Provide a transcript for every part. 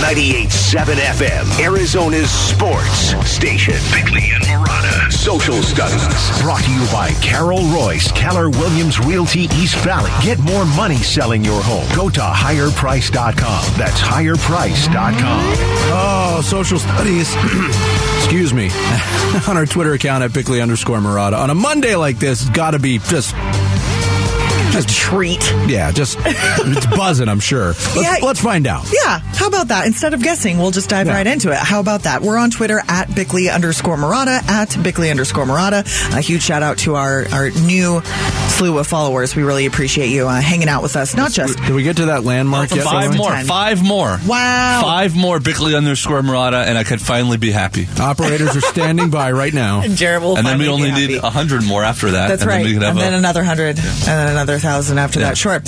98.7 FM, Arizona's sports station. Bickley and Marotta. Social studies. Brought to you by Carol Royse, Keller Williams Realty East Valley. Get more money selling your home. Go to higherprice.com. That's higherprice.com. Oh, social studies. Excuse me. on our Twitter account at Bickley underscore Marotta. On a Monday like this, got to be just a treat. Yeah, just it's buzzing. I'm sure. Let's, Yeah. let's find out. Yeah, how about that? Instead of guessing, we'll just dive Yeah. right into it. How about that? We're on Twitter at Bickley underscore Marotta, at Bickley underscore Marotta. A huge shout out to our, our new slew of followers. We really appreciate you uh, hanging out with us. Not just Did we get to that landmark yet? Five more. Five more. Wow. Five more Bickley underscore Marotta, and I could finally be happy. Operators are standing by right now. Jared will and then we only need a hundred more after that. That's and right. Then we could have and a, then another hundred, and then another thousand after Yeah. that. Sure.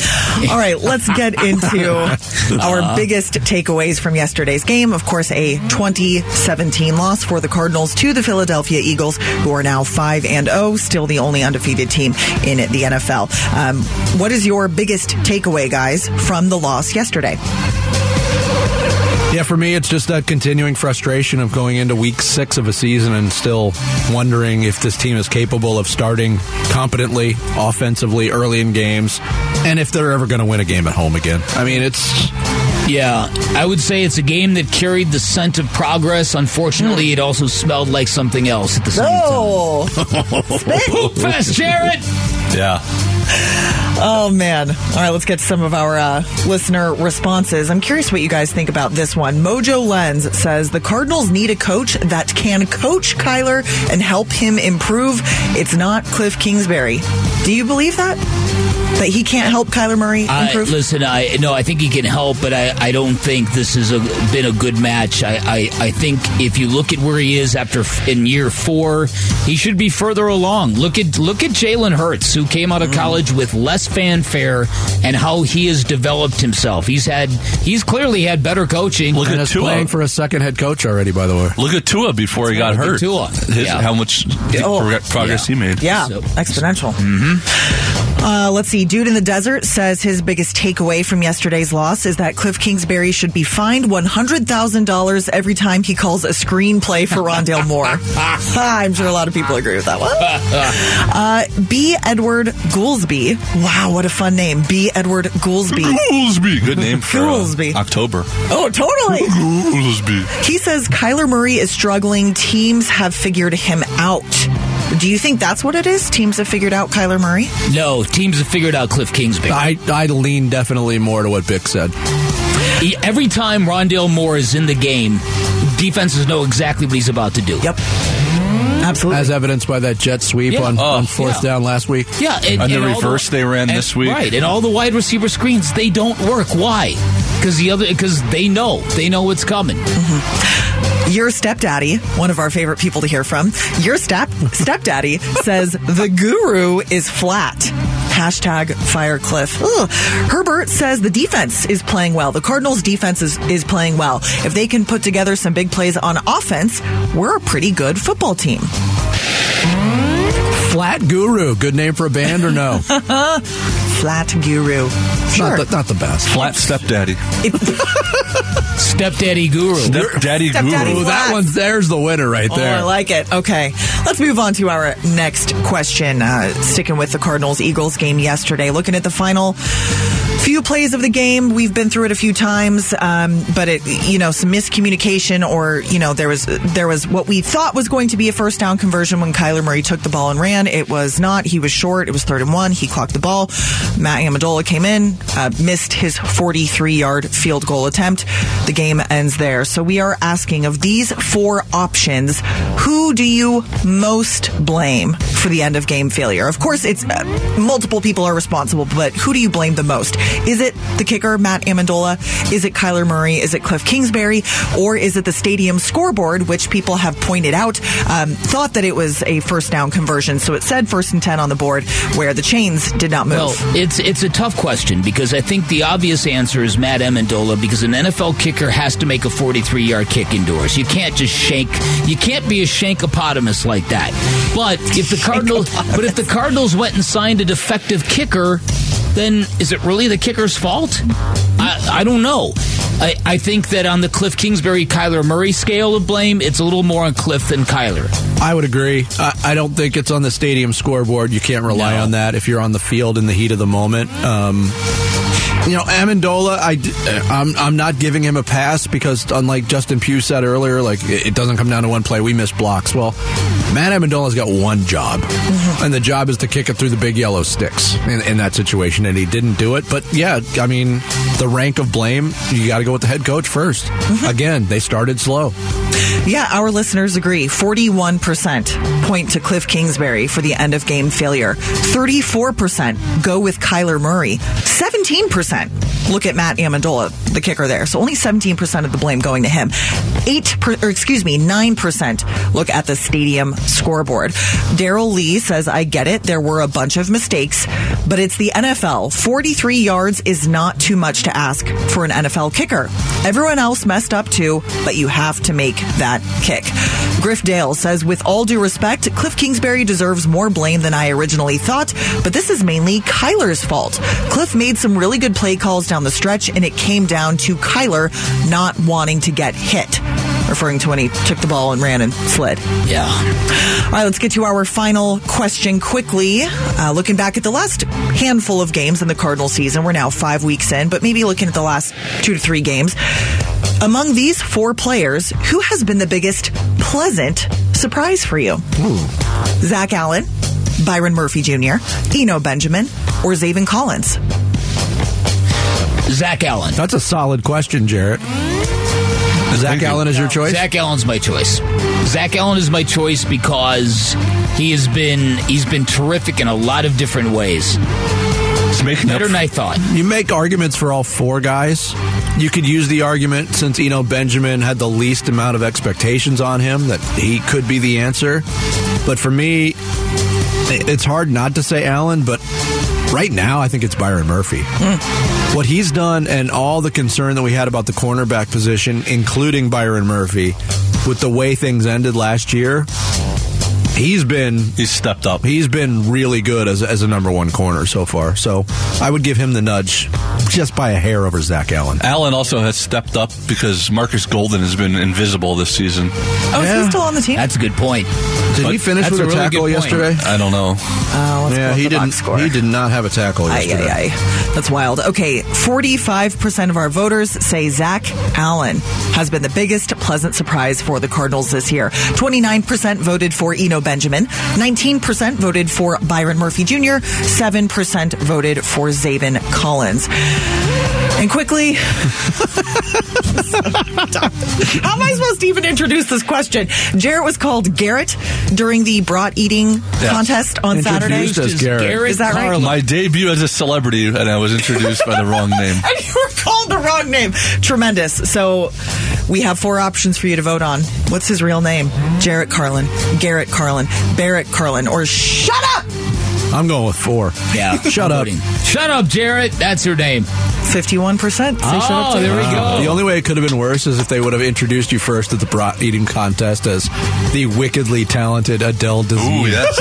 All right, let's get into our biggest takeaways from yesterday's game. Of course, a 2017 loss for the Cardinals to the Philadelphia Eagles, who are now 5 and 0, still the only undefeated team in the NFL. Um, what is your biggest takeaway, guys, from the loss yesterday? Yeah, for me, it's just that continuing frustration of going into week six of a season and still wondering if this team is capable of starting competently, offensively, early in games, and if they're ever going to win a game at home again. I mean, it's Yeah, I would say it's a game that carried the scent of progress. Unfortunately, it also smelled like something else at the same Oh, time. Fast, Jared! yeah. Oh man! All right, let's get to some of our uh, listener responses. I'm curious what you guys think about this one. Mojo Lens says the Cardinals need a coach that can coach Kyler and help him improve. It's not Cliff Kingsbury. Do you believe that? That he can't help Kyler Murray I, listen, I no, I think he can help, but I, I don't think this has a, been a good match. I, I, I think if you look at where he is after in year four, he should be further along. Look at look at Jalen Hurts, who came out of mm. college with less fanfare, and how he has developed himself. He's had he's clearly had better coaching. Look and at is Tua. playing for a second head coach already, by the way. Look at Tua before he got hurt. Tua. His, Yeah. How much Oh, progress yeah. he made. Yeah, So- exponential. Mm-hmm. Uh, let's see. Dude in the Desert says his biggest takeaway from yesterday's loss is that Cliff Kingsbury should be fined $100,000 every time he calls a screenplay for Rondale Moore. I'm sure a lot of people agree with that one. Uh, B. Edward Goolsby. Wow, what a fun name. B. Edward Goolsby. Goolsby. Good name for uh, Goolsby. October. Oh, totally. Goolsby. He says Kyler Murray is struggling. Teams have figured him out. Do you think that's what it is? Teams have figured out Kyler Murray? No, teams have figured out Cliff Kingsbury. I, I lean definitely more to what Bick said. He- every time Rondale Moore is in the game, defenses know exactly what he's about to do. Yep. Absolutely. As evidenced by that jet sweep Yeah. on, Oh, on fourth yeah. down last week. Yeah, and, And the all reverse they ran and- this week. right? And all the wide receiver screens they don't work. Why? Because the other because they know they know what's coming. Mm-hmm. Your stepdaddy, one of our favorite people to hear from, your step stepdaddy says the guru is flat. Hashtag Firecliff. Ugh. Herbert says the defense is playing well. The Cardinals' defense is, is playing well. If they can put together some big plays on offense, we're a pretty good football team. Flat Guru. Good name for a band or no? Flat guru. Sure. not, the, not the best. Flat stepdaddy. Stepdaddy guru. Stepdaddy Stepdaddy guru. Ooh, that Flat. one's there's the winner right Oh, there. I like it. Okay. Let's move on to our next question. Uh, sticking with the Cardinals Eagles game yesterday, looking at the final plays of the game. We've been through it a few times, um, but it, you know, some miscommunication or, you know, there was, there was what we thought was going to be a first down conversion when Kyler Murray took the ball and ran. It was not. He was short. It was third and one. He clocked the ball. Matt Ammendola came in, uh, missed his 43 yard field goal attempt. The game ends there. So we are asking of these four options, who do you most blame for the end of game failure? Of course, it's uh, multiple people are responsible, but who do you blame the most? It the kicker, Matt Ammendola? Is it Kyler Murray? Is it Cliff Kingsbury? Or is it the stadium scoreboard, which people have pointed out, um, thought that it was a first down conversion. So it said first and 10 on the board where the chains did not move. Well, it's it's a tough question because I think the obvious answer is Matt Ammendola because an NFL kicker has to make a 43 yard kick indoors. You can't just shank. You can't be a shankopotamus like that. But if the Cardinals, but if the Cardinals went and signed a defective kicker, then is it really the kicker's fault? I, I don't know. I, I think that on the Cliff Kingsbury Kyler Murray scale of blame, it's a little more on Cliff than Kyler. I would agree. I, I don't think it's on the stadium scoreboard. You can't rely No. on that if you're on the field in the heat of the moment. Um, you know, Ammendola, I, uh, I'm, I'm not giving him a pass because, unlike Justin Pugh said earlier, like it doesn't come down to one play. We miss blocks. Well, Matt Ammendola's got one job, mm-hmm. and the job is to kick it through the big yellow sticks in, in that situation, and he didn't do it. But yeah, I mean, the rank of blame, you got to go with the head coach 1st mm-hmm. Again, they started slow. Yeah, our listeners agree. 41% point to Cliff Kingsbury for the end of game failure. 34% go with Kyler Murray. 17% look at Matt Ammendola, the kicker there. So only 17% of the blame going to him. 8 per, or excuse me, 9% look at the stadium scoreboard. Daryl Lee says, I get it. There were a bunch of mistakes, but it's the NFL. 43 yards is not too much to ask for an NFL kicker. Everyone else messed up too, but you have to make that kick. Griff Dale says, with all due respect, Cliff Kingsbury deserves more blame than I originally thought, but this is mainly Kyler's fault. Cliff made some really good play calls down the stretch, and it came down to Kyler not wanting to get hit. Referring to when he took the ball and ran and slid. Yeah. All right, let's get to our final question quickly. Uh, looking back at the last handful of games in the Cardinal season, we're now five weeks in, but maybe looking at the last two to three games. Among these four players, who has been the biggest pleasant surprise for you? Zach Allen, Byron Murphy Jr., Eno Benjamin, or Zaven Collins? Zach Allen. That's a solid question, Jarrett. Zach Thank you. Allen is your choice? Zach Allen's my choice. Zach Allen is my choice because he has been he's been terrific in a lot of different ways. It's making up Better than I thought. You make arguments for all four guys. You could use the argument since Eno Benjamin had the least amount of expectations on him that he could be the answer. But for me, it's hard not to say Allen, but right now I think it's Byron Murphy. Hmm. What he's done and all the concern that we had about the cornerback position, including Byron Murphy, with the way things ended last year, he's been He's stepped up. he's been really good as, as a number one corner so far. So I would give him the nudge just by a hair over Zach Allen. Allen also has stepped up because Marcus Golden has been invisible this season. Oh, is he still on the team? That's a good point. Did he finish with a a, really tackle yesterday? I don't know. Oh, let's Yeah, he didn't. score. He did not have a tackle yesterday. aye, aye. That's wild. Okay, 45% of our voters say Zach Allen has been the biggest pleasant surprise for the Cardinals this year. 29% voted for Eno Benjamin, 19% voted for Byron Murphy Jr., 7% voted for Zaven Collins. And quickly, how am I supposed to even introduce this question? Jarrett was called Garrett during the brat eating contest on Saturday. Introduced as Garrett. Is that right? My debut as a celebrity, and I was introduced by the wrong name. and you were called the wrong name. Tremendous. So we have four options for you to vote on. What's his real name? Jarrett Carlin, Garrett Carlin, Barrett Carlin, or shut up! I'm going with four. Yeah. Shut I'm up. voting. Shut up, Jarrett. That's her name. 51%. Say up Oh, to there we go. The only way it could have been worse is if they would have introduced you first at the brat eating contest as the wickedly talented Adele Dazeem. Ooh, yes.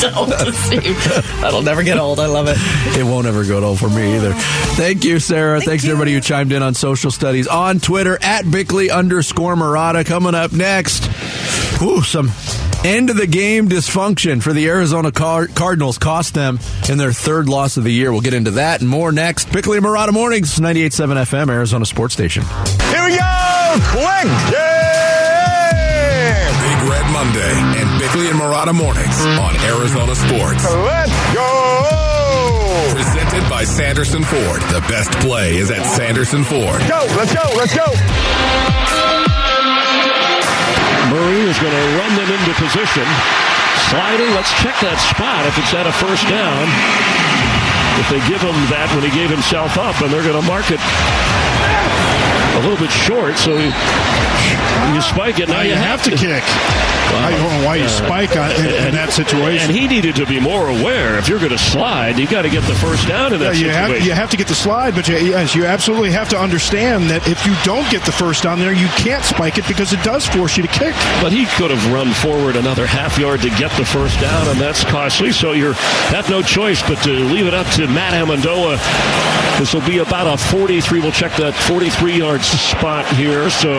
That'll never get old. I love it. It won't ever go old for me either. Thank you, Sarah. Thanks to everybody who chimed in on social studies on Twitter at Bickley underscore Marotta. Coming up next, ooh, some end of the game dysfunction for the Arizona Car- Cardinals cost them in their third loss of the year. We'll get into that and more next. Bickley and Marotta Mornings, 98.7 FM, Arizona Sports Station. Here we go! Quick game! Big Red Monday and Bickley and Marotta mornings on Arizona Sports. Let's go! Presented by Sanderson Ford. The best play is at Sanderson Ford. Go! Let's go! Let's go! Murray is going to run them into position. Sliding, let's check that spot if it's at a first down. If they give him that when he gave himself up, and they're going to mark it a little bit short, so you, you spike it. Now, Now you have to kick. I don't know why you Uh, spike on, in, in that situation. And he needed to be more aware. If you're going to slide, you got to get the first down in Yeah, that you situation. have you have to get the slide, but you, yes, you absolutely have to understand that if you don't get the first down there, you can't spike it because it does force you to kick. But he could have run forward another half yard to get the first down, and that's costly. So you have no choice but to leave it up to Matt Ammendola. This will be about a 43. We'll check that 43 yard spot here. So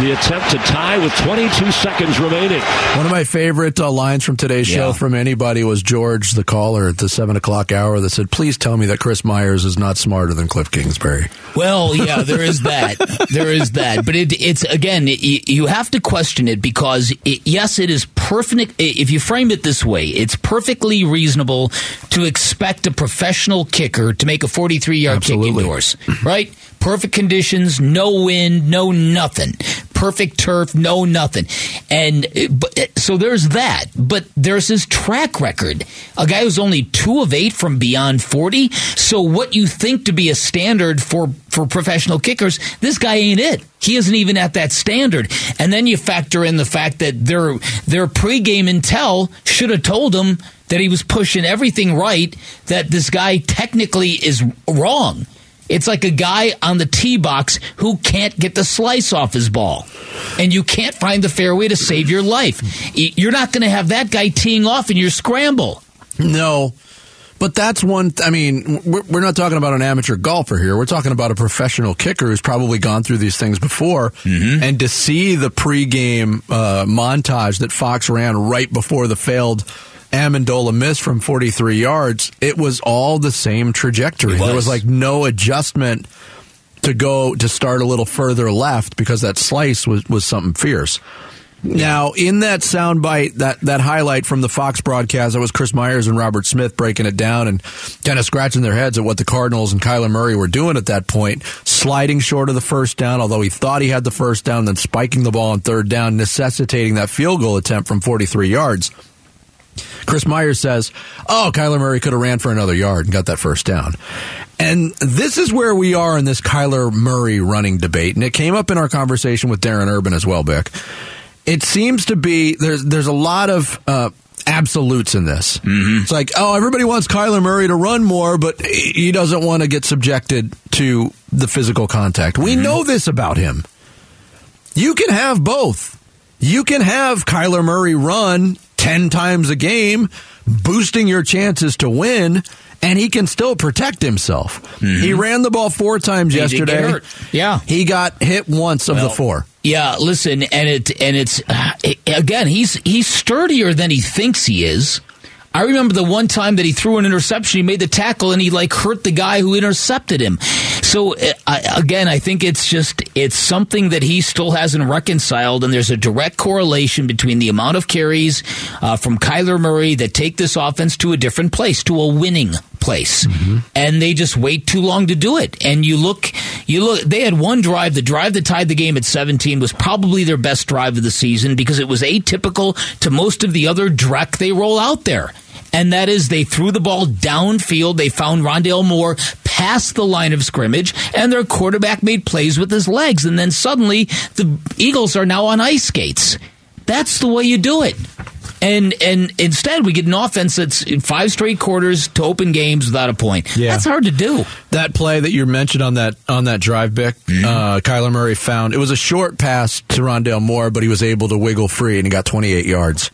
the attempt to tie with 22 seconds remaining. One of my favorite uh, lines from today's show Yeah. from anybody was George, the caller at the seven o'clock hour, that said, "Please tell me that Chris Myers is not smarter than Cliff Kingsbury." Well, yeah, there is that. there is that. But it, it's again, it, you have to question it because it, yes, it is perfect. If you frame it this way, it's perfectly reasonable to expect a professional kicker to make a 43-yard kick Absolutely. indoors, right? Perfect conditions, no wind, no nothing. Perfect turf, no nothing. And but, so there's that. But there's his track record. A guy who's only two of eight from beyond 40. So what you think to be a standard for, for professional kickers, this guy ain't it. He isn't even at that standard. And then you factor in the fact that their, their pregame intel should have told him that he was pushing everything right, that this guy technically is wrong. It's like a guy on the tee box who can't get the slice off his ball. And you can't find the fairway to save your life. You're not going to have that guy teeing off in your scramble. No, but that's one. I mean, we're, we're not talking about an amateur golfer here. We're talking about a professional kicker who's probably gone through these things before. And to see the pregame uh, montage that Fox ran right before the failed Ammendola miss from 43 yards, it was all the same trajectory. It There was. was like no adjustment to go to start a little further left because that slice was, was something fierce. Now, in that soundbite, that, that highlight from the Fox broadcast, that was Chris Myers and Robert Smith breaking it down and kind of scratching their heads at what the Cardinals and Kyler Murray were doing at that point, sliding short of the first down, although he thought he had the first down, then spiking the ball on third down, necessitating that field goal attempt from 43 yards. Chris Myers says, "Oh, Kyler Murray could have ran for another yard and got that first down." And this is where we are in this Kyler Murray running debate, and it came up in our conversation with Darren Urban as well, Bick. It seems to be there's there's a lot of uh, absolutes in this. Mm-hmm. It's like, oh, everybody wants Kyler Murray to run more, but he doesn't want to get subjected to the physical contact. We know this about him. You can have both. You can have Kyler Murray run 10 times a game, boosting your chances to win, and he can still protect himself. He ran the ball four times He yesterday. Yeah. He got hit once of the four. Yeah, listen, and it and it's uh, it- again, he's he's sturdier than he thinks he is. I remember the one time that he threw an interception, he made the tackle, and he like hurt the guy who intercepted him. So uh, I, again, I think it's just it's something that he still hasn't reconciled, and there's a direct correlation between the amount of carries uh, from Kyler Murray that take this offense to a different place, to a winning place, and they just wait too long to do it. And you look, you look. They had one drive. The drive that tied the game at 17 was probably their best drive of the season because it was atypical to most of the other dreck they roll out there. And that is they threw the ball downfield. They found Rondale Moore past the line of scrimmage, and their quarterback made plays with his legs. And then suddenly the Eagles are now on ice skates. That's the way you do it. And and instead we get an offense that's five straight quarters to open games without a point. Yeah. That's hard to do. That play that you mentioned on that on that drive, Bick, Mm-hmm. uh, Kyler Murray found it was a short pass to Rondale Moore, but he was able to wiggle free and he got 28 yards.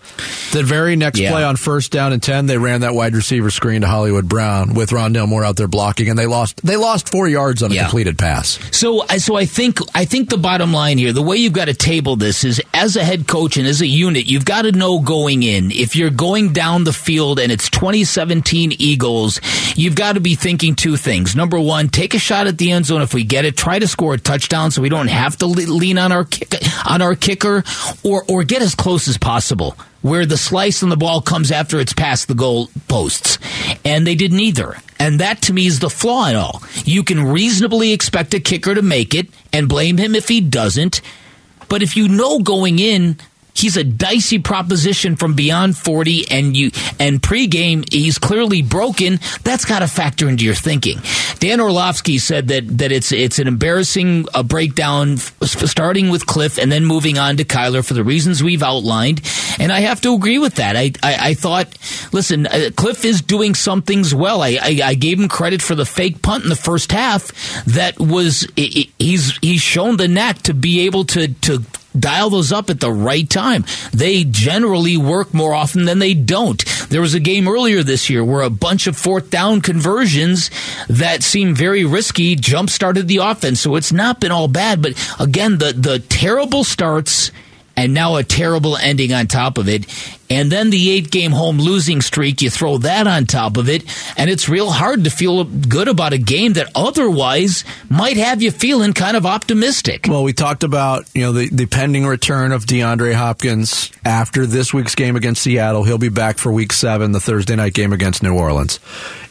The very next Yeah. play on first down and 10, they ran that wide receiver screen to Hollywood Brown with Rondale Moore out there blocking, and they lost they lost four yards on a Yeah. completed pass. So, so I think I think the bottom line here, the way you've got to table this is, as a head coach and as a unit, you've got to know going in if you're going down the field and it's 2017 Eagles, you've got to be thinking two things. Number one, take a shot at the end zone if we get it. Try to score a touchdown so we don't have to lean on our kick, on our kicker, or or get as close as possible where the slice on the ball comes after it's past the goal posts. And they didn't either. And that to me is the flaw in all. You can reasonably expect a kicker to make it and blame him if he doesn't. But if you know going in he's a dicey proposition from beyond 40 and you and pregame he's clearly broken. That's got to factor into your thinking. Dan orlovsky said that that it's it's an embarrassing uh, breakdown f- starting with cliff and then moving on to kyler for the reasons we've outlined and i have to agree with that. I i, I thought listen uh, cliff is doing some things well. I, I i gave him credit for the fake punt in the first half that was i i he's he's shown the knack to be able to to dial those up at the right time. They generally work more often than they don't. There was a game earlier this year where a bunch of fourth down conversions that seemed very risky jump started the offense. So it's not been all bad, but again, the the terrible starts and now a terrible ending on top of it. And then the eight game home losing streak, you throw that on top of it, and it's real hard to feel good about a game that otherwise might have you feeling kind of optimistic. Well, we talked about, you know, the, the pending return of DeAndre Hopkins after this week's game against Seattle. He'll be back for week seven, the Thursday night game against New Orleans.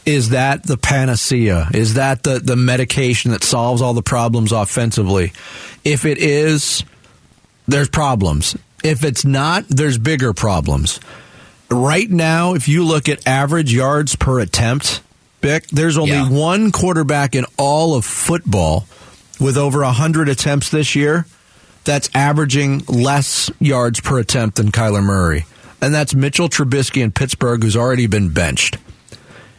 Is that the panacea? Is that the, the medication that solves all the problems offensively? If it is, there's problems. If it's not, there's bigger problems. Right now, if you look at average yards per attempt, Bick, there's only Yeah. one quarterback in all of football with over 100 attempts this year that's averaging less yards per attempt than Kyler Murray. And that's Mitchell Trubisky in Pittsburgh, who's already been benched.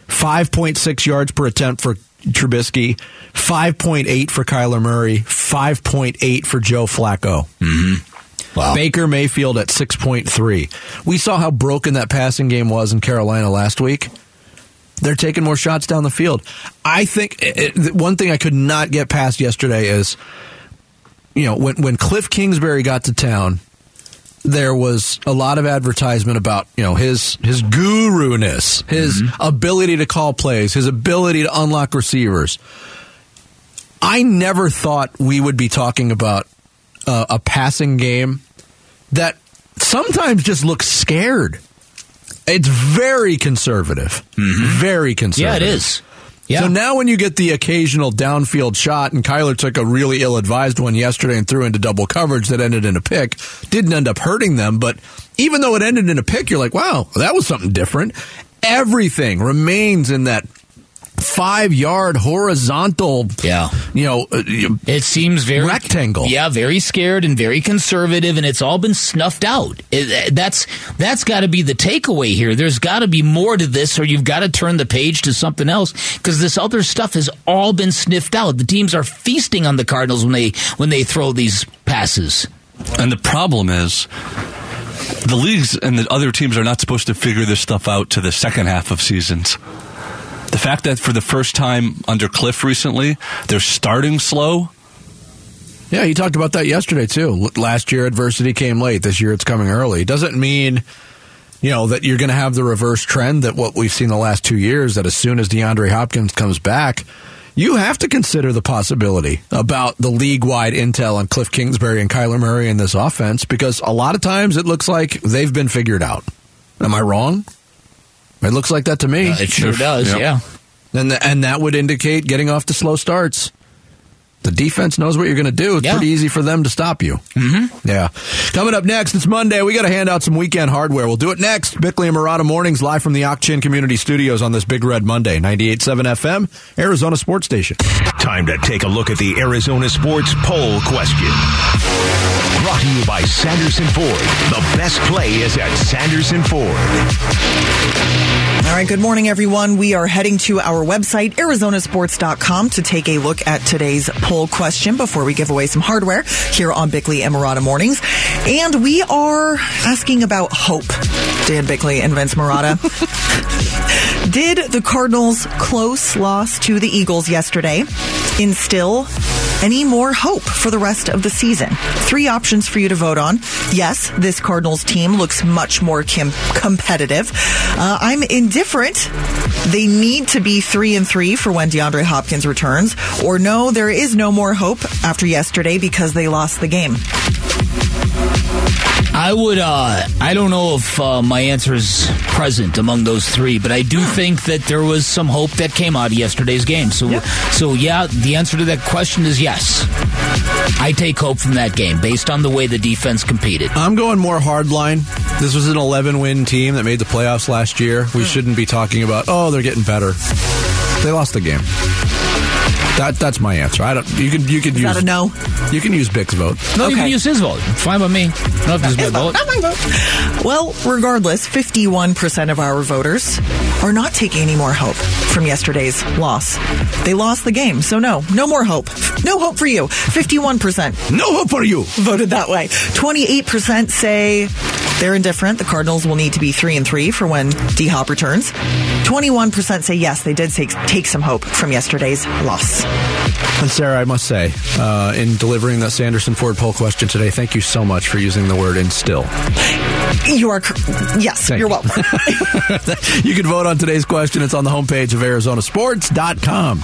5.6 yards per attempt for Trubisky, 5.8 for Kyler Murray, 5.8 for Joe Flacco. Mm-hmm. Wow. Baker Mayfield at 6.3. We saw how broken that passing game was in Carolina last week. They're taking more shots down the field. I think it, it- one thing I could not get past yesterday is, you know, when when Cliff Kingsbury got to town, there was a lot of advertisement about you know his his guru-ness, his ability to call plays, his ability to unlock receivers. I never thought we would be talking about uh, a passing game that sometimes just looks scared. It's very conservative, very conservative. Yeah, it is. Yeah. So now when you get the occasional downfield shot, and Kyler took a really ill advised one yesterday and threw into double coverage that ended in a pick, didn't end up hurting them, but even though it ended in a pick, you're like, wow, that was something different. Everything remains in that five yard horizontal, Yeah. you know, uh, It seems very Rectangle. Yeah, very scared and very conservative, and it's all been snuffed out. It- that's that's got to be the takeaway here. There's got to be more to this, or you've got to turn the page to something else because this other stuff has all been sniffed out. The teams are feasting on the Cardinals when they when they throw these passes. And the problem is, the leagues and the other teams are not supposed to figure this stuff out to the second half of seasons. The fact that for the first time under Cliff recently, they're starting slow. Yeah, he talked about that yesterday too. Last year, adversity came late. This year, it's coming early. Doesn't mean, you know, that you're going to have the reverse trend that what we've seen the last two years. That as soon as DeAndre Hopkins comes back, you have to consider the possibility about the league-wide intel on Cliff Kingsbury and Kyler Murray in this offense because a lot of times it looks like they've been figured out. Am I wrong? It looks like that to me. Uh, it sure does. Yep. Yeah. And, th- and that would indicate getting off to slow starts. The defense knows what you're going to do. It's Yeah. pretty easy for them to stop you. Mm-hmm. Yeah. Coming up next, it's Monday. We got to hand out some weekend hardware. We'll do it next. Bickley and Marotta Mornings live from the Ak-Chin Community Studios on this Big Red Monday. 98.7 FM, Arizona Sports Station. Time to take a look at the Arizona Sports Poll Question. Brought to you by Sanderson Ford. The best play is at Sanderson Ford. All right, good morning, everyone. We are heading to our website, arizonasports.com, to take a look at today's poll question before we give away some hardware here on Bickley and Marotta Mornings. And we are asking about hope, Dan Bickley and Vince Marotta. Did the Cardinals' close loss to the Eagles yesterday instill any more hope for the rest of the season? Three options for you to vote on. Yes, this Cardinals team looks much more com- competitive. Uh, I'm indifferent. They need to be three and three for when DeAndre Hopkins returns. Or no, there is no more hope after yesterday because they lost the game. I would. Uh, I don't know if uh, my answer is present among those three, but I do think that there was some hope that came out of yesterday's game. So, so yeah, the answer to that question is yes. I take hope from that game based on the way the defense competed. I'm going more hardline. This was an 11 win team that made the playoffs last year. We shouldn't be talking about, oh, they're getting better. They lost the game. That that's my answer. I don't. You can you can Is use that a no? You can use Bick's vote. No, you Okay. can use his vote. Fine by me. Not if his vote. Not my vote. Well, regardless, 51% of our voters are not taking any more hope from yesterday's loss. They lost the game, so no, no more hope. No hope for you. 51% No hope for you. voted that way. 28% say they're indifferent. The Cardinals will need to be 3 and 3 for when D Hop returns. 21% say yes, they did take, take some hope from yesterday's loss. And Sarah, I must say, uh, in delivering that Sanderson Ford poll question today, thank you so much for using the word instill. You are, yes, Thank you're you. welcome. you can vote on today's question. It's on the homepage of ArizonaSports.com.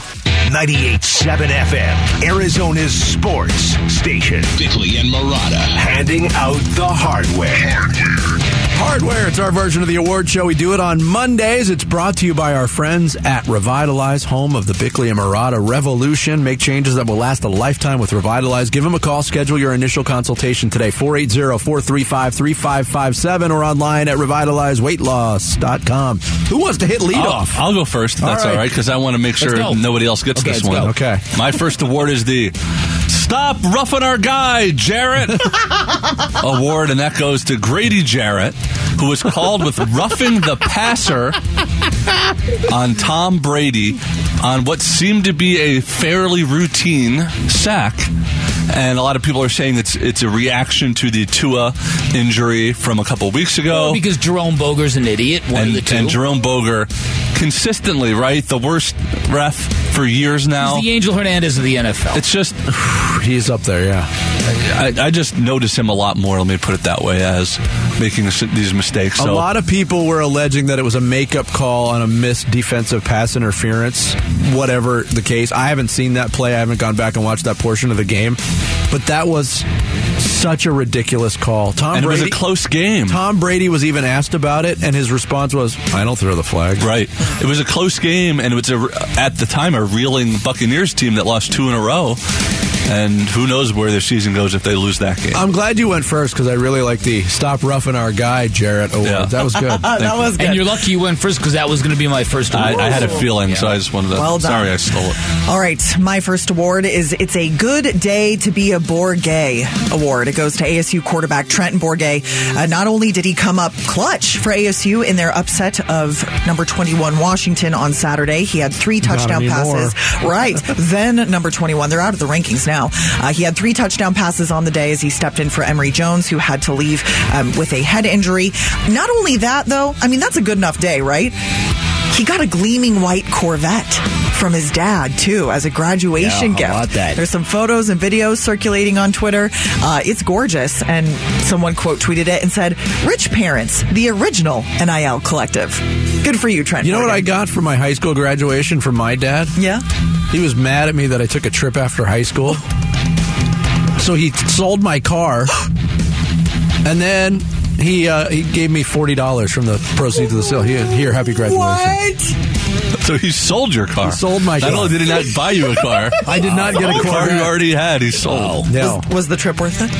98.7 FM, Arizona's sports station. Bickley and Marotta. Handing out the hardware. Hardware, it's our version of the award show. We do it on Mondays. It's brought to you by our friends at Revitalize, home of the Bickley and Marotta Revolution. Make changes that will last a lifetime with Revitalize. Give them a call. Schedule your initial consultation today, 480-435-3557 or online at revitalizeweightloss.com. Who wants to hit lead I'll, off? I'll go first. That's all right. right because I want to make sure nobody else gets Okay, this one. go. Okay. My first award is the Stop Roughing Our Guy, Jarrett award, and that goes to Grady Jarrett, who was called with roughing the passer on Tom Brady on what seemed to be a fairly routine sack. And a lot of people are saying it's it's a reaction to the Tua injury from a couple weeks ago. Because Jerome Boger's an idiot. One and, of the two. and Jerome Boger consistently, right? The worst ref for years now. He's the Angel Hernandez of the NFL. It's just, He's up there, yeah. I, I just notice him a lot more. Let me put it that way, as making these mistakes. A lot of people were alleging that it was a makeup call on a missed defensive pass interference, whatever the case. I haven't seen that play. I haven't gone back and watched that portion of the game. But that was such a ridiculous call. Tom and it was a close game. Tom Brady was even asked about it, and his response was, I don't throw the flag. Right. It was a close game, and it was a, at the time a reeling Buccaneers team that lost two in a row. And who knows where their season goes if they lose that game. I'm glad you went first because I really like the Stop Roughing Our Guy, Jarrett award. Yeah. That was good. that was good. and you're lucky you went first because that was going to be my first I, award. I had a feeling, so I just wanted to. Well done. Sorry, I stole it. All right, my first award is It's a Good Day to Be a Bourguet award. It goes to ASU quarterback Trenton Bourguet. Uh, not only did he come up clutch for ASU in their upset of number 21 Washington on Saturday, he had three touchdown anymore. passes. Right. then number 21, they're out of the rankings now. Uh, he had three touchdown passes on the day as he stepped in for Emory Jones, who had to leave um, with a head injury. Not only that, though, I mean, that's a good enough day, right? He got a gleaming white Corvette from his dad too as a graduation Yeah, gift. that? There's some photos and videos circulating on Twitter. Uh, it's gorgeous, and someone quote tweeted it and said, "Rich parents, the original NIL collective." Good for you, Trent. You know what I got for my high school graduation from my dad? Yeah. He was mad at me that I took a trip after high school. So he sold my car, and then he uh, he gave me forty dollars from the proceeds of the sale. Here, here, happy graduation. What? So he sold your car. He sold my Not car. only did he not buy you a car, I did not get a the car you already had, he sold. No, Was the trip worth it?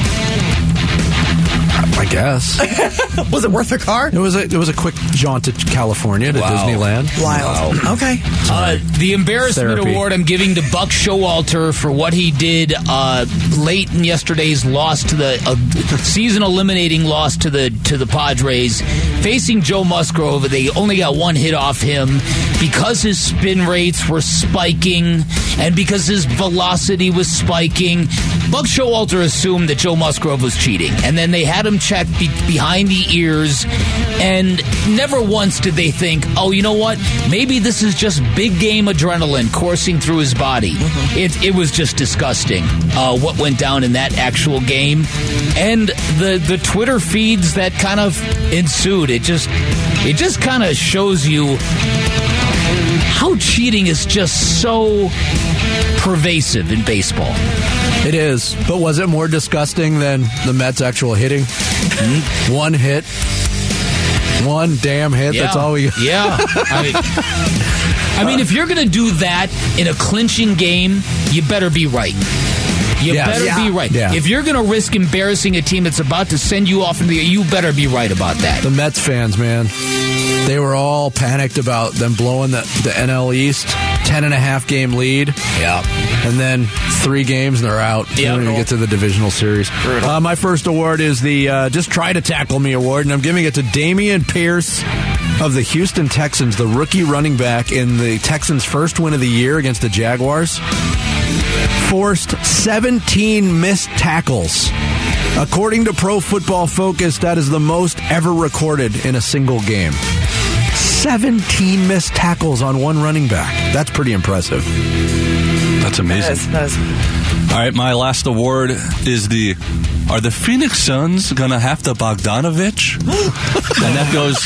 I guess Was it worth the car? it was a it was a quick jaunt to California to Wow. Disneyland. Wild. Okay. Uh, the embarrassment Therapy. award I'm giving to Buck Showalter for what he did uh, late in yesterday's loss to the uh, season eliminating loss to the to the Padres. Facing Joe Musgrove, they only got one hit off him because his spin rates were spiking and because his velocity was spiking. Buck Showalter assumed that Joe Musgrove was cheating, and then they had him check be- behind the ears, and never once did they think, "Oh, you know what? Maybe this is just big game adrenaline coursing through his body." It it was just disgusting uh, what went down in that actual game, and the the Twitter feeds that kind of ensued. It just it just kind of shows you how cheating is just so pervasive in baseball. It is, but was it more disgusting than the Mets' actual hitting? Hmm? One hit, one damn hit. That's all we. Yeah. I mean, I mean, if you're going to do that in a clinching game, you better be right. You better Yeah. be right. Yeah. If you're going to risk embarrassing a team that's about to send you off into the, you better be right about that. The Mets fans, man, they were all panicked about them blowing the, the NL East. Ten and a half game lead. Yeah. And then three games and they're out. They Yeah. don't even get to the divisional series. Uh, my first award is the uh, Just Try to Tackle Me award, and I'm giving it to Dameon Pierce of the Houston Texans, the rookie running back in the Texans' first win of the year against the Jaguars. Forced 17 missed tackles. According to Pro Football Focus, that is the most ever recorded in a single game. 17 missed tackles on one running back. That's pretty impressive. That's amazing. That is- that is- All right, my last award is the Are the Phoenix Suns going to have to Bogdanovich? and that goes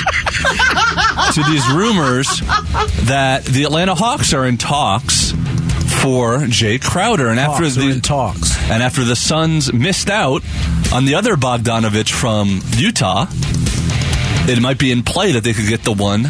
to these rumors that the Atlanta Hawks are in talks for Jae Crowder. And after Hawks are the in talks. and after the Suns missed out on the other Bogdanovich from Utah, it might be in play that they could get the one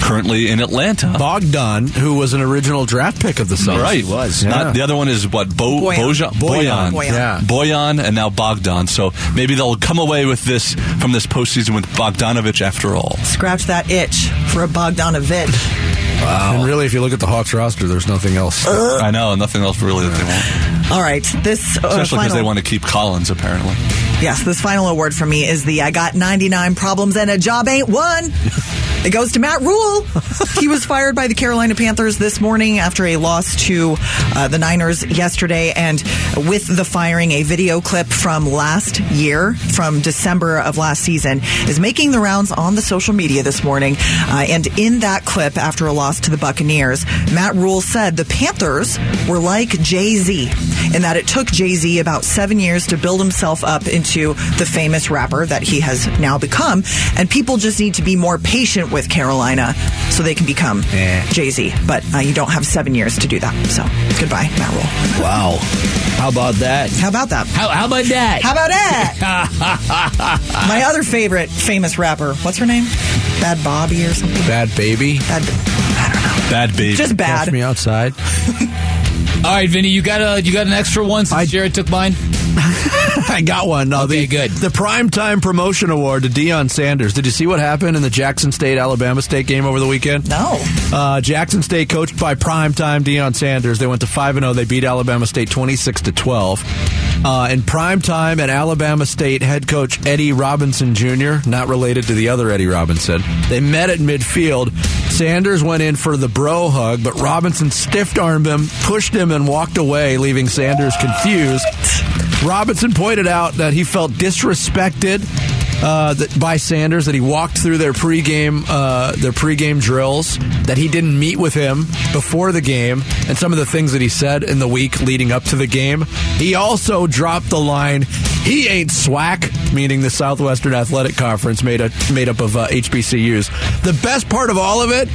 currently in Atlanta. Bogdan, who was an original draft pick of the Suns. Right, was. Yeah. Not, the other one is what Bo, Boyan. Bojan, Boyan, Boyan. Yeah. Boyan, and now Bogdan. So maybe they'll come away with this from this postseason with Bogdanovich after all. Scratch that itch for a Bogdanovich. Wow. And really, if you look at the Hawks roster, there's nothing else. I know, nothing else really that they want, All right, this uh, especially because final, they want to keep Collins. Apparently, yes, this final award for me is the I got 99 problems and a job ain't one. It goes to Matt Rhule. he was fired by the Carolina Panthers this morning after a loss to uh, the Niners yesterday. And with the firing, a video clip from last year, from December of last season, is making the rounds on the social media this morning. Uh, and in that clip, after a loss to the Buccaneers, Matt Rhule said the Panthers were like Jay Z in that it took Jay Z about seven years to build himself up into the famous rapper that he has now become. And people just need to be more patient with Carolina so they can become Jay Z. But uh, you don't have seven years to do that. So goodbye, Matt Rhule. Wow. How about that? How about that? How, how about that? How about that? My other favorite famous rapper, what's her name? Bad Bobby or something? Bad baby. Bad, I don't know. bad baby. Just Catch bad. me outside. All right, Vinny, you got a you got an extra one since Jared took mine. I got one. No, Okay, the, good. The primetime promotion award to Deion Sanders. Did you see what happened in the Jackson State Alabama State game over the weekend? No. Uh, Jackson State, coached by primetime Deion Sanders, they went to five and zero. They beat Alabama State twenty six to twelve. Uh, in primetime at Alabama State, head coach Eddie Robinson Jr., not related to the other Eddie Robinson, they met at midfield. Sanders went in for the bro hug, but Robinson stiff armed him, pushed him, and walked away, leaving Sanders confused. Robinson pointed out that he felt disrespected uh, that, by Sanders, that he walked through their pregame uh, their pregame drills, that he didn't meet with him before the game, and some of the things that he said in the week leading up to the game. He also dropped the line, "He ain't SWAC," meaning the Southwestern Athletic Conference, made a, made up of uh, HBCUs. The best part of all of it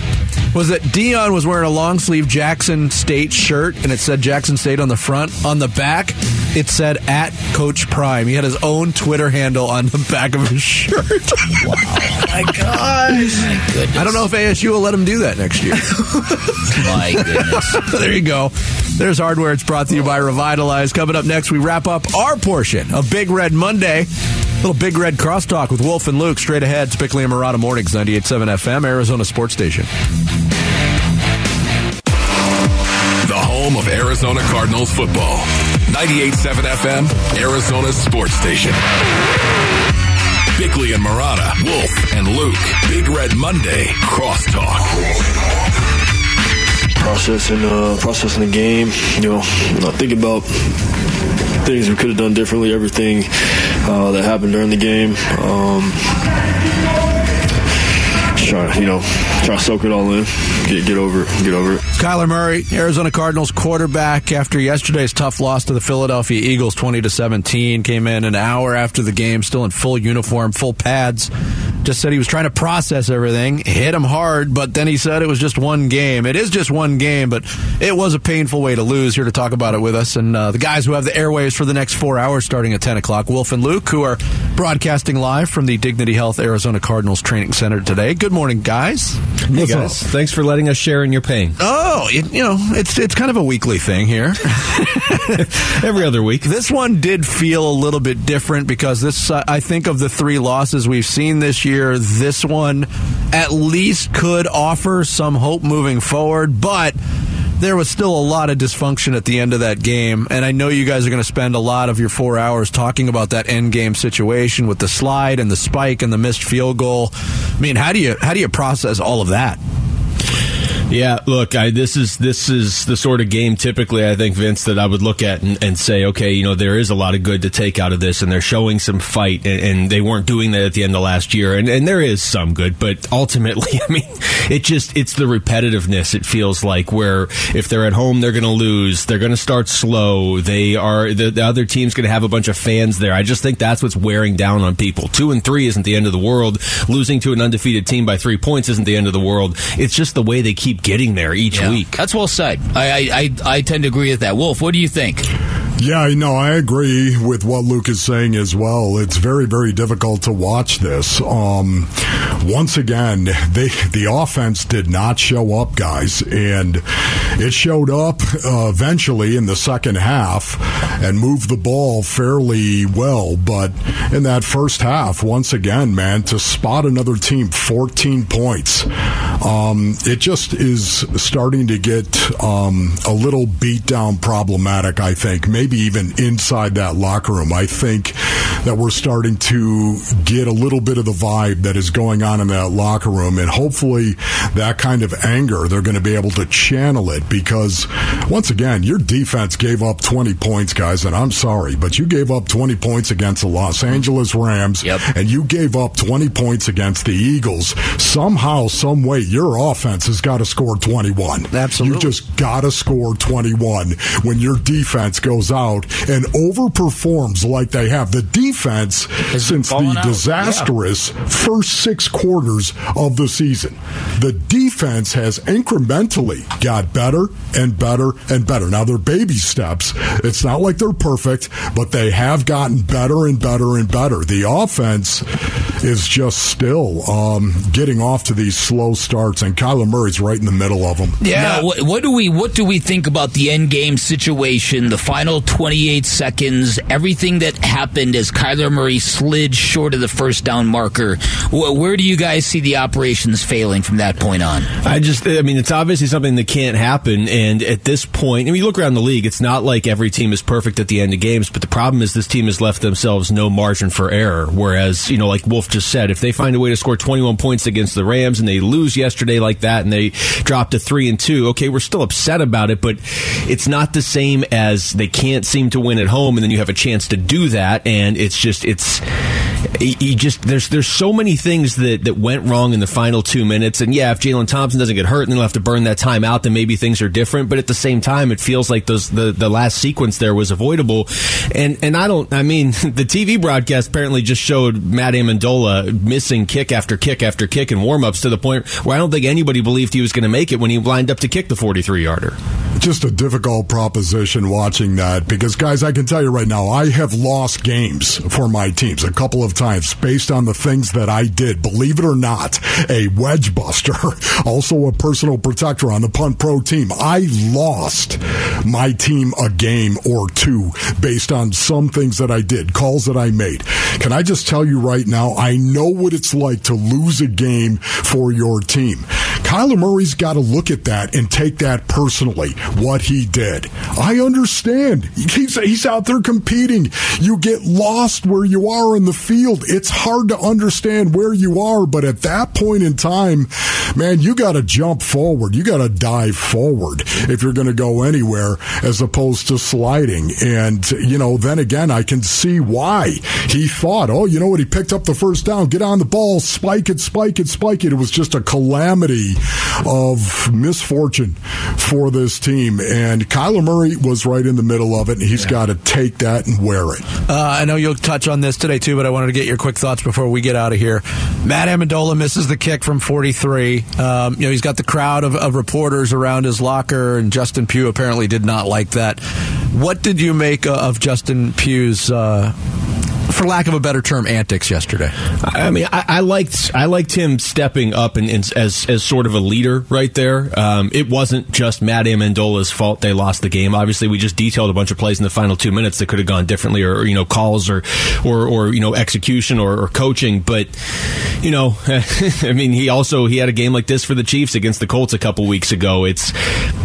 was that Deion was wearing a long sleeve Jackson State shirt, and it said Jackson State on the front. On the back, it said at Coach Prime. He had his own Twitter handle on the back of his shirt. wow. My gosh. My goodness. I don't know if ASU will let him do that next year. My goodness. there you go. There's hardware. It's brought to you by Revitalize. Coming up next, we wrap up our portion of Big Red Monday. Little Big Red crosstalk with Wolf and Luke straight ahead. It's Bickley and Marotta Mornings, 98.7 FM, Arizona Sports Station. The home of Arizona Cardinals football. 98.7 FM, Arizona Sports Station. Bickley and Marotta, Wolf and Luke. Big Red Monday, crosstalk. processing uh, processing the game. You know, not thinking about things we could have done differently. Everything uh, that happened during the game. Um, try you know try to soak it all in. Get get over it. Get over it. Kyler Murray, Arizona Cardinals quarterback, after yesterday's tough loss to the Philadelphia Eagles, twenty to seventeen, came in an hour after the game, still in full uniform, full pads, just said he was trying to process everything, hit him hard, but then he said it was just one game. It is just one game, but it was a painful way to lose. Here to talk about it with us, and uh, the guys who have the airwaves for the next four hours starting at 10 o'clock, Wolf and Luke, who are broadcasting live from the Dignity Health Arizona Cardinals Training Center today. Good morning, guys. Hey, What's guys. up? Thanks for letting us share in your pain. Oh, it, you know, it's it's kind of a weekly thing here. Every other week. This one did feel a little bit different because this, uh, I think, of the three losses we've seen this year, this one at least could offer some hope moving forward, but there was still a lot of dysfunction at the end of that game. And I know you guys are going to spend a lot of your four hours talking about that end game situation with the slide and the spike and the missed field goal. I mean, how do you how do you process all of that? Yeah, look, I, this is this is the sort of game typically I think Vince that I would look at and, and say, okay, you know, there is a lot of good to take out of this, and they're showing some fight, and, and they weren't doing that at the end of last year, and, and there is some good, but ultimately, I mean, it just it's the repetitiveness. It feels like where if they're at home, they're going to lose, they're going to start slow, they are the, the other team's going to have a bunch of fans there. I just think that's what's wearing down on people. Two and three isn't the end of the world. Losing to an undefeated team by three points isn't the end of the world. It's just the way they keep getting there each Yeah. week. That's well said. I, I, I, I tend to agree with that. Wolf, what do you think? Yeah, no, I agree with what Luke is saying as well. It's very, very difficult to watch this. Um, once again, they the offense did not show up, guys, and it showed up uh, eventually in the second half and moved the ball fairly well. But in that first half, once again, man, to spot another team 14 points, um, it just is starting to get um, a little beat down problematic, I think. Maybe even inside that locker room. I think that we're starting to get a little bit of the vibe that is going on in that locker room. And hopefully, that kind of anger, they're going to be able to channel it because, once again, your defense gave up 20 points, guys. And I'm sorry, but you gave up 20 points against the Los Angeles Rams and you gave up 20 points against the Eagles. Somehow, some way, your offense has got to score 21. Absolutely. You just got to score 21 when your defense goes out and overperforms like they have. The defense since the out. disastrous first six quarters of the season. The defense has incrementally got better and better and better. Now they're baby steps. It's not like they're perfect, but they have gotten better and better and better. The offense is just still um, getting off to these slow starts, and Kyler Murray's right in the middle of them. Now, what, what do we what do we think about the end game situation? The final 28 seconds, everything that happened as Kyler Murray slid short of the first down marker. Wh- Where do you guys see the operations failing from that point on? I just, I mean, it's obviously something that can't happen. And at this point, I mean, you look around the league, it's not like every team is perfect at the end of games, but the problem is this team has left themselves no margin for error. Whereas, you know, like Wolf just said, if they find a way to score 21 points against the Rams and they lose yesterday like that and they dropped to three and two, okay, we're still upset about it, but it's not the same as they can't seem to win at home and then you have a chance to do that. And it's just, it's, you just there's there's so many things that, that went wrong in the final two minutes, and yeah, if Jalen Thompson doesn't get hurt and they'll have to burn that time out, then maybe things are different. But at the same time, it feels like those the, the last sequence there was avoidable, and and I don't, I mean, the TV broadcast apparently just showed Matt Ammendola missing kick after kick after kick in warmups to the point where I don't think anybody believed he was going to make it when he lined up to kick the 43 yarder. Just a difficult proposition watching that because, guys, I can tell you right now, I have lost games for my teams a couple of times based on the things that I did. Believe it or not, a wedge buster, also a personal protector on the punt pro team. I lost my team a game or two based on some things that I did, calls that I made. Can I just tell you right now, I know what it's like to lose a game for your team. Kyler Murray's got to look at that and take that personally, what he did. I understand. He's, he's out there competing. You get lost where you are in the field. It's hard to understand where you are, but at that point in time, man, you got to jump forward. You got to dive forward if you're going to go anywhere as opposed to sliding. And, you know, then again, I can see why he thought, oh, you know what? He picked up the first down, get on the ball, spike it, spike it, spike it. It was just a calamity of misfortune for this team. And Kyler Murray was right in the middle of it, and he's got to take that and wear it. Uh, I know you'll touch on this today too, but I wanted to get your quick thoughts before we get out of here. Matt Ammendola misses the kick from 43. Um, you know he's got the crowd of, of reporters around his locker, and Justin Pugh apparently did not like that. What did you make uh, of Justin Pugh's? Uh, for lack of a better term, antics yesterday. I mean, I, I liked I liked him stepping up and, and as as sort of a leader right there. Um, it wasn't just Matt Ammendola's fault they lost the game. Obviously, we just detailed a bunch of plays in the final two minutes that could have gone differently, or, or you know, calls or or, or you know, execution or, or coaching. But you know, I mean, he also he had a game like this for the Chiefs against the Colts a couple weeks ago. It's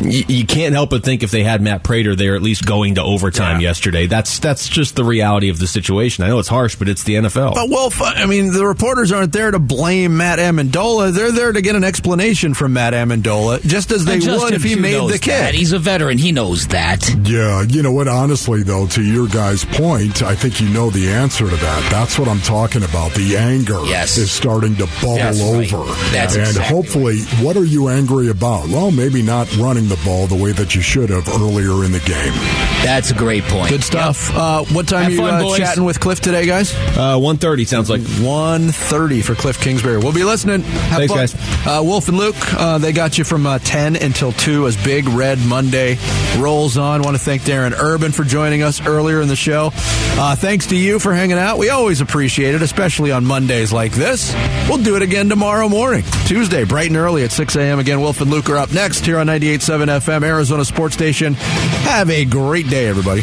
you, you can't help but think if they had Matt Prater, they're at least going to overtime Yeah. yesterday. That's that's just the reality of the situation. I know it's harsh, but it's the NFL. But Wolf, I mean, the reporters aren't there to blame Matt Ammendola. They're there to get an explanation from Matt Ammendola, just as they would if he made the that. kick. He's a veteran. He knows that. Yeah, you know what? Honestly, though, to your guy's point, I think you know the answer to that. That's what I'm talking about. The anger Yes. is starting to bubble That's right. over. That's and exactly hopefully, what are you angry about? Well, maybe not running the ball the way that you should have earlier in the game. That's a great point. Good stuff. Uh, what time Have are you fun, uh, chatting with Cliff today, guys? Uh, 130 sounds like. 1.30 for Cliff Kingsbury. We'll be listening. Have Thanks, fun. guys. Uh, Wolf and Luke, uh, they got you from uh, 10 until 2 as Big Red Monday rolls on. want to thank Darren Urban for joining us earlier in the show. Uh, thanks to you for hanging out. We always appreciate it, especially on Mondays like this. We'll do it again tomorrow morning, Tuesday, bright and early at 6 a.m. Again, Wolf and Luke are up next here on 98.7 FM, Arizona Sports Station. Have a great day, everybody.